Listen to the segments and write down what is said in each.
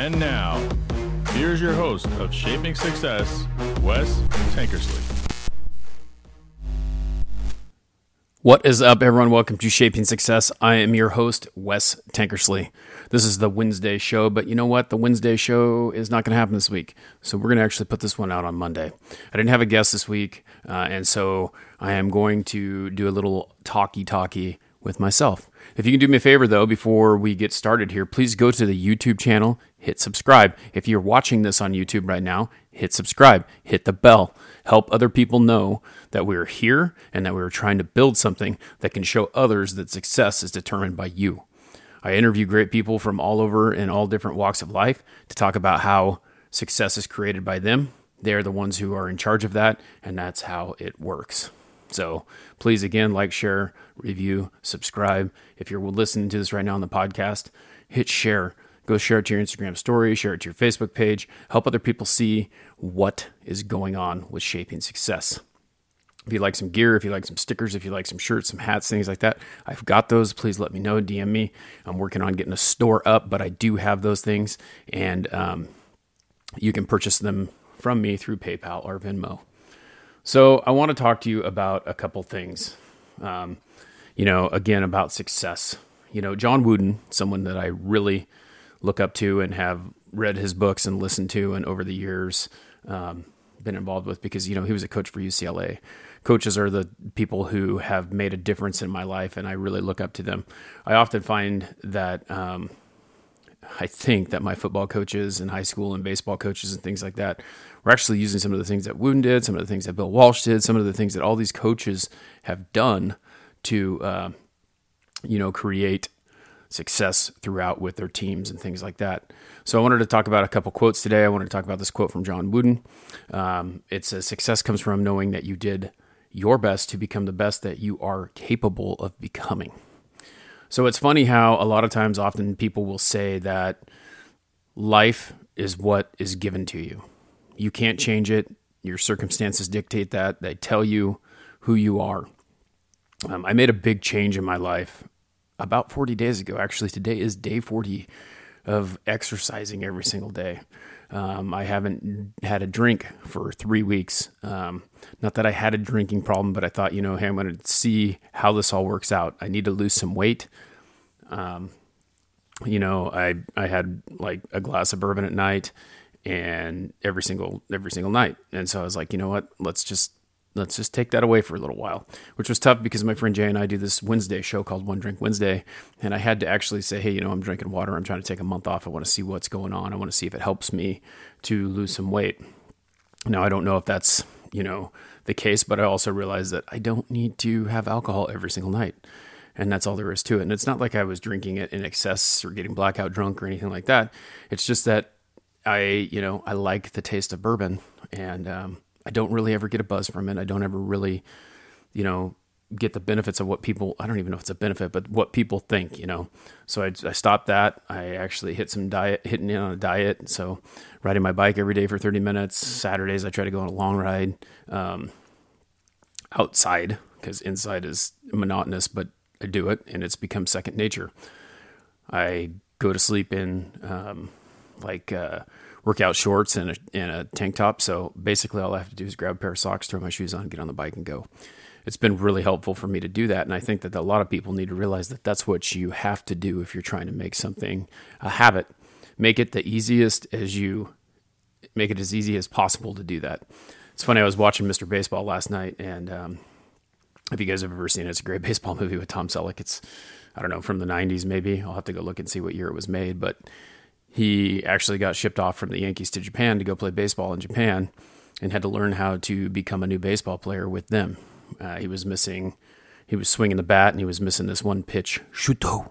And now, here's your host of Shaping Success, Wes Tankersley. What is up, everyone? Welcome to Shaping Success. I am your host, Wes Tankersley. This is the Wednesday show, but you know what? The Wednesday show is not going to happen this week. So we're going to actually put this one out on Monday. I didn't have a guest this week, uh, and so I am going to do a little talky talky with myself. If you can do me a favor, though, before we get started here, please go to the YouTube channel, hit subscribe. If you're watching this on YouTube right now, hit subscribe, hit the bell, help other people know that we're here and that we're trying to build something that can show others that success is determined by you. I interview great people from all over in all different walks of life to talk about how success is created by them. They're the ones who are in charge of that, and that's how it works. So please, again, like, share, review, subscribe. If you're listening to this right now on the podcast, hit share. Go share it to your Instagram story, share it to your Facebook page, help other people see what is going on with shaping success. If you like some gear, if you like some stickers, if you like some shirts, some hats, things like that, I've got those. Please let me know. DM me. I'm working on getting a store up, but I do have those things, and um, you can purchase them from me through PayPal or Venmo. So I want to talk to you about a couple things. Um, you know, again about success. You know, John Wooden, someone that I really look up to and have read his books and listened to, and over the years um, been involved with because you know he was a coach for UCLA. Coaches are the people who have made a difference in my life, and I really look up to them. I often find that um, I think that my football coaches and high school and baseball coaches and things like that were actually using some of the things that Wooden did, some of the things that Bill Walsh did, some of the things that all these coaches have done to, uh, you know, create success throughout with their teams and things like that. So I wanted to talk about a couple quotes today. I wanted to talk about this quote from John Wooden. Um, it says, "Success comes from knowing that you did your best to become the best that you are capable of becoming." So it's funny how a lot of times, often people will say that life is what is given to you. You can't change it. Your circumstances dictate that. They tell you who you are. Um, I made a big change in my life about 40 days ago. Actually, today is day 40 of exercising every single day. Um, I haven't had a drink for three weeks. Um, not that I had a drinking problem, but I thought, you know, hey, I'm going to see how this all works out. I need to lose some weight. Um, you know, I I had like a glass of bourbon at night, and every single every single night, and so I was like, you know what, let's just let's just take that away for a little while, which was tough because my friend Jay and I do this Wednesday show called One Drink Wednesday. And I had to actually say, hey, you know, I'm drinking water. I'm trying to take a month off. I want to see what's going on. I want to see if it helps me to lose some weight. Now, I don't know if that's, you know, the case, but I also realize that I don't need to have alcohol every single night. And that's all there is to it. And it's not like I was drinking it in excess or getting blackout drunk or anything like that. It's just that I, you know, I like the taste of bourbon and, um, I don't really ever get a buzz from it. I don't ever really, you know, get the benefits of what people, I don't even know if it's a benefit, but what people think, you know. So I, I stopped that. I actually hit some diet, hitting in on a diet. So riding my bike every day for 30 minutes. Saturdays, I try to go on a long ride um, outside because inside is monotonous, but I do it and it's become second nature. I go to sleep in um, like, uh, workout shorts and a, and a tank top. So basically, all I have to do is grab a pair of socks, throw my shoes on, get on the bike, and go. It's been really helpful for me to do that. And I think that a lot of people need to realize that that's what you have to do if you're trying to make something a habit. Make it the easiest as you make it as easy as possible to do that. It's funny, I was watching Mr. Baseball last night, and um, if you guys have ever seen it, it's a great baseball movie with Tom Selleck. It's, I don't know, from the 90s maybe. I'll have to go look and see what year it was made. But he actually got shipped off from the Yankees to Japan to go play baseball in Japan and had to learn how to become a new baseball player with them. Uh, he was missing, he was swinging the bat and he was missing this one pitch, shuto,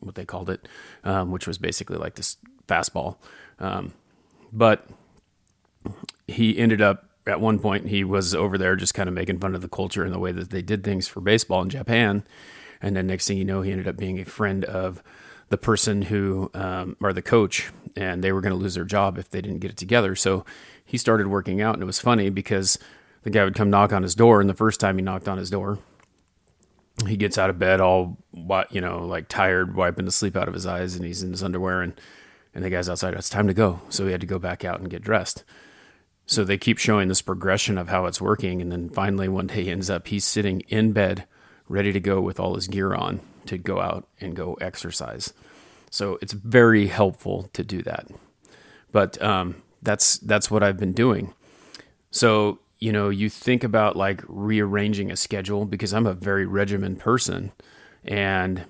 what they called it, um, which was basically like this fastball. Um, but he ended up at one point, he was over there just kind of making fun of the culture and the way that they did things for baseball in Japan. And then next thing you know, he ended up being a friend of the person who um, or the coach and they were going to lose their job if they didn't get it together so he started working out and it was funny because the guy would come knock on his door and the first time he knocked on his door he gets out of bed all you know like tired wiping the sleep out of his eyes and he's in his underwear and And the guy's outside, it's time to go. So he had to go back out and get dressed. So they keep showing this progression of how it's working. And then finally, one day, he ends up, he's sitting in bed, ready to go with all his gear on to go out and go exercise. So it's very helpful to do that. But um, that's that's what I've been doing. So you know, you think about like rearranging a schedule because I'm a very regimented person, and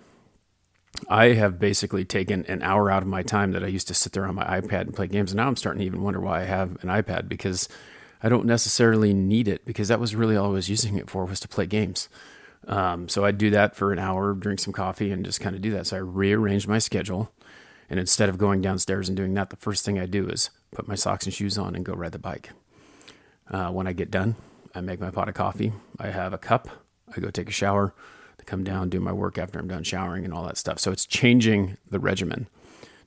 I have basically taken an hour out of my time that I used to sit there on my iPad and play games. And now I'm starting to even wonder why I have an iPad because I don't necessarily need it because that was really all I was using it for was to play games. Um, so I'd do that for an hour, drink some coffee, and just kind of do that. So I rearranged my schedule. And instead of going downstairs and doing that, the first thing I do is put my socks and shoes on and go ride the bike. Uh, when I get done, I make my pot of coffee. I have a cup. I go take a shower to come down, do my work after I'm done showering and all that stuff. So it's changing the regimen.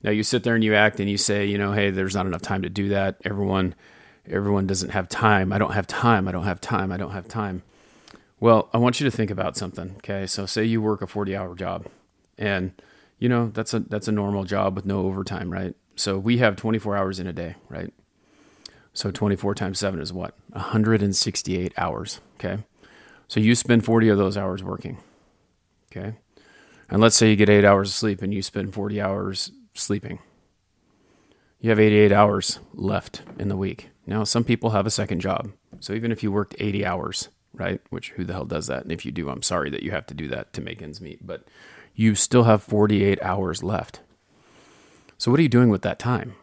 Now you sit there and you act and you say, you know, hey, there's not enough time to do that. Everyone, everyone doesn't have time. I don't have time. I don't have time. I don't have time. Well, I want you to think about something. Okay, so say you work a 40 hour job, and you know that's a that's a normal job with no overtime, right? So we have 24 hours in a day, right? So 24 times seven is what? 168 hours. Okay, so you spend 40 of those hours working. Okay. And let's say you get eight hours of sleep and you spend 40 hours sleeping. You have 88 hours left in the week. Now, some people have a second job. So even if you worked 80 hours, right? Which who the hell does that? And if you do, I'm sorry that you have to do that to make ends meet, but you still have 48 hours left. So what are you doing with that time?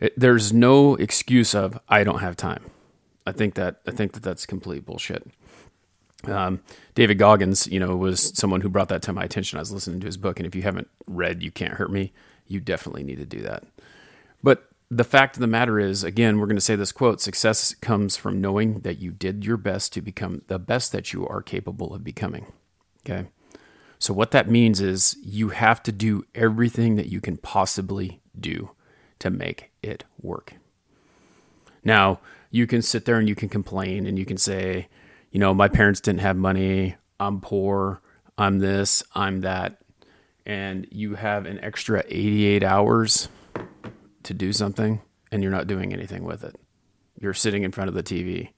It, there's no excuse of I don't have time. I think that I think that that's complete bullshit. Um, David Goggins, you know, was someone who brought that to my attention. I was listening to his book, and if you haven't read "You Can't Hurt Me," you definitely need to do that. But the fact of the matter is, again, we're going to say this quote: "Success comes from knowing that you did your best to become the best that you are capable of becoming." Okay. So what that means is you have to do everything that you can possibly do to make it work. Now, you can sit there and you can complain and you can say, you know, my parents didn't have money. I'm poor. I'm this. I'm that. And you have an extra 88 hours to do something and you're not doing anything with it. You're sitting in front of the TV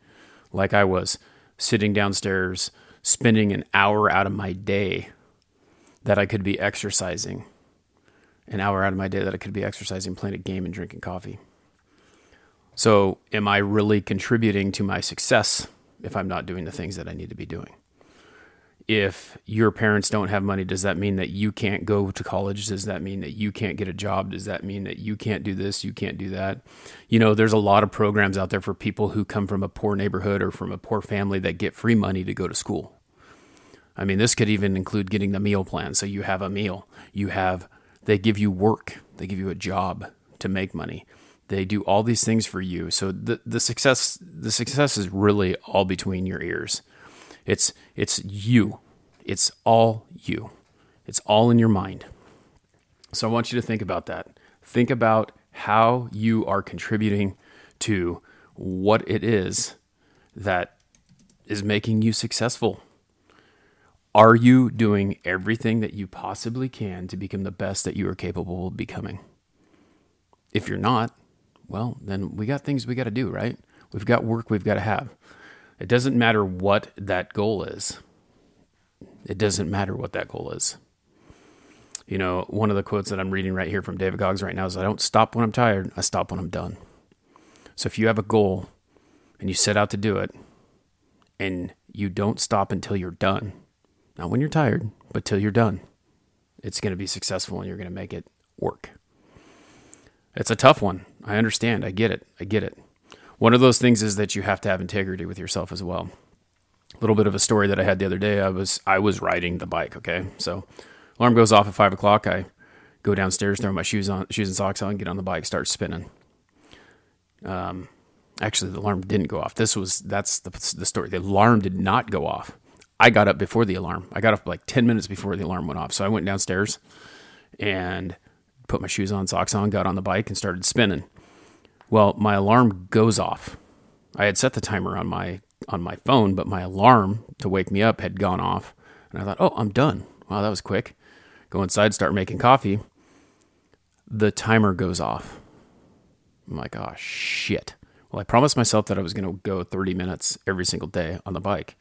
like I was sitting downstairs, spending an hour out of my day that I could be exercising, an hour out of my day that I could be exercising, playing a game, and drinking coffee. So, am I really contributing to my success if I'm not doing the things that I need to be doing. If your parents don't have money, does that mean that you can't go to college? Does that mean that you can't get a job? Does that mean that you can't do this? You can't do that? You know, there's a lot of programs out there for people who come from a poor neighborhood or from a poor family that get free money to go to school. I mean, this could even include getting the meal plan. So you have a meal, you have, they give you work, they give you a job to make money. They do all these things for you. So the the success the success is really all between your ears. It's it's you. It's all you. It's all in your mind. So I want you to think about that. Think about how you are contributing to what it is that is making you successful. Are you doing everything that you possibly can to become the best that you are capable of becoming? If you're not, well, then we got things we got to do, right? We've got work we've got to have. It doesn't matter what that goal is. It doesn't matter what that goal is. You know, one of the quotes that I'm reading right here from David Goggins right now is I don't stop when I'm tired, I stop when I'm done. So if you have a goal and you set out to do it and you don't stop until you're done, not when you're tired, but till you're done, it's going to be successful and you're going to make it work. It's a tough one. I understand. I get it. I get it. One of those things is that you have to have integrity with yourself as well. A little bit of a story that I had the other day. I was I was riding the bike. Okay, so alarm goes off at five o'clock. I go downstairs, throw my shoes on, shoes and socks on, get on the bike, start spinning. Um, actually, the alarm didn't go off. This was that's the the story. The alarm did not go off. I got up before the alarm. I got up like ten minutes before the alarm went off. So I went downstairs and put my shoes on, socks on, got on the bike, and started spinning. Well, my alarm goes off. I had set the timer on my on my phone, but my alarm to wake me up had gone off. And I thought, oh, I'm done. Wow, that was quick. Go inside, start making coffee. the timer goes off. I'm like, oh shit. Well, I promised myself that I was going to go 30 minutes every single day on the bike,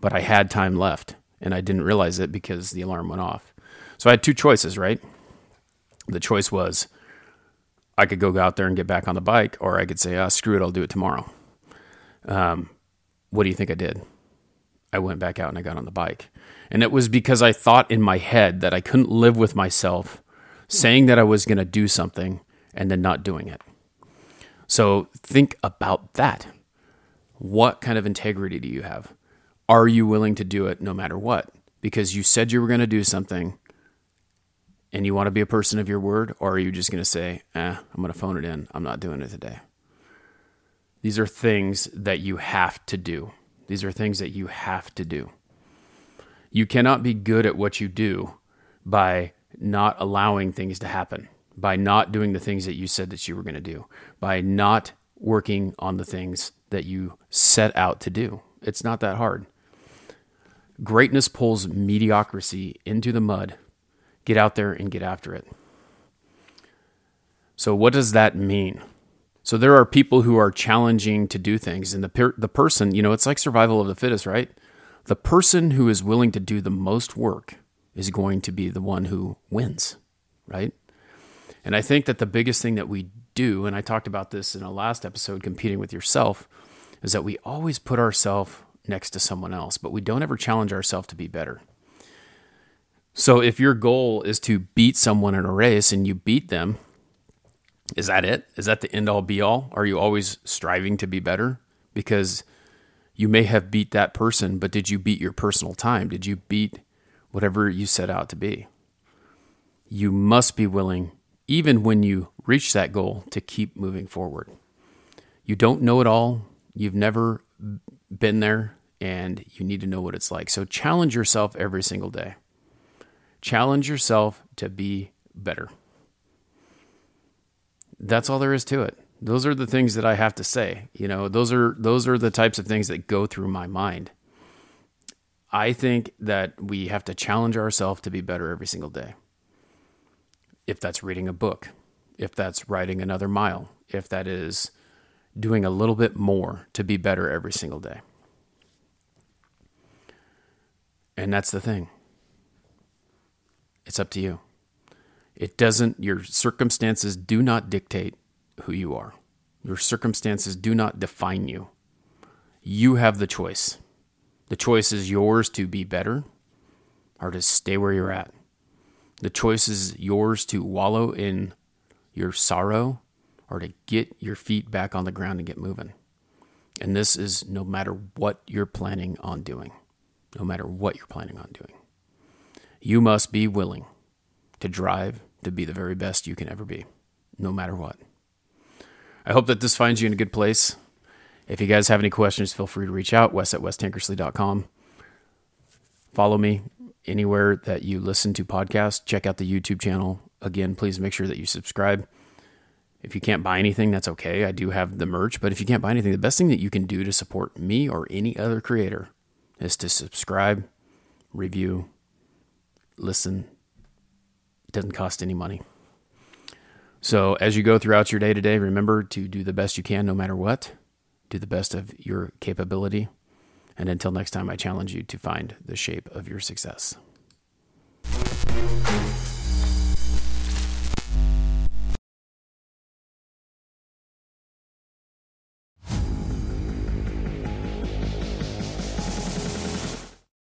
but I had time left and I didn't realize it because the alarm went off. So I had two choices, right? The choice was I could go out there and get back on the bike, or I could say, ah, screw it, I'll do it tomorrow. Um, what do you think I did? I went back out and I got on the bike. And it was because I thought in my head that I couldn't live with myself saying that I was going to do something and then not doing it. So think about that. What kind of integrity do you have? Are you willing to do it no matter what? Because you said you were going to do something and you want to be a person of your word, or are you just going to say, eh, I'm going to phone it in. I'm not doing it today? These are things that you have to do. These are things that you have to do. You cannot be good at what you do by not allowing things to happen by not doing the things that you said that you were going to do, by not working on the things that you set out to do. It's not that hard. Greatness pulls mediocrity into the mud. Get out there and get after it. So, what does that mean? So, there are people who are challenging to do things, and the, per- the person, you know, it's like survival of the fittest, right? The person who is willing to do the most work is going to be the one who wins, right? And I think that the biggest thing that we do, and I talked about this in a last episode, competing with yourself, is that we always put ourselves next to someone else, but we don't ever challenge ourselves to be better. So if your goal is to beat someone in a race and you beat them, is that it? Is that the end all be all? Are you always striving to be better? Because you may have beat that person, but did you beat your personal time? Did you beat whatever you set out to be? You must be willing even when you reach that goal, to keep moving forward. You don't know it all, you've never been there, and you need to know what it's like. So challenge yourself every single day. Challenge yourself to be better. That's all there is to it. Those are the things that I have to say. You know, those are those are the types of things that go through my mind. I think that we have to challenge ourselves to be better every single day if that's reading a book, if that's riding another mile, if that is doing a little bit more to be better every single day. And that's the thing. It's up to you. It doesn't, your circumstances do not dictate who you are. Your circumstances do not define you. You have the choice. The choice is yours to be better or to stay where you're at. The choice is yours to wallow in your sorrow or to get your feet back on the ground and get moving. And this is no matter what you're planning on doing, no matter what you're planning on doing. You must be willing to drive to be the very best you can ever be, no matter what. I hope that this finds you in a good place. If you guys have any questions, feel free to reach out, wes at westankersley.com. Follow me anywhere that you listen to podcasts, check out the YouTube channel. Again, please make sure that you subscribe. If you can't buy anything, that's okay. I do have the merch, but if you can't buy anything, the best thing that you can do to support me or any other creator is to subscribe, review, listen. It doesn't cost any money. So, as you go throughout your day to day, remember to do the best you can no matter what. Do the best of your capability. And until next time, I challenge you to find the shape of your success.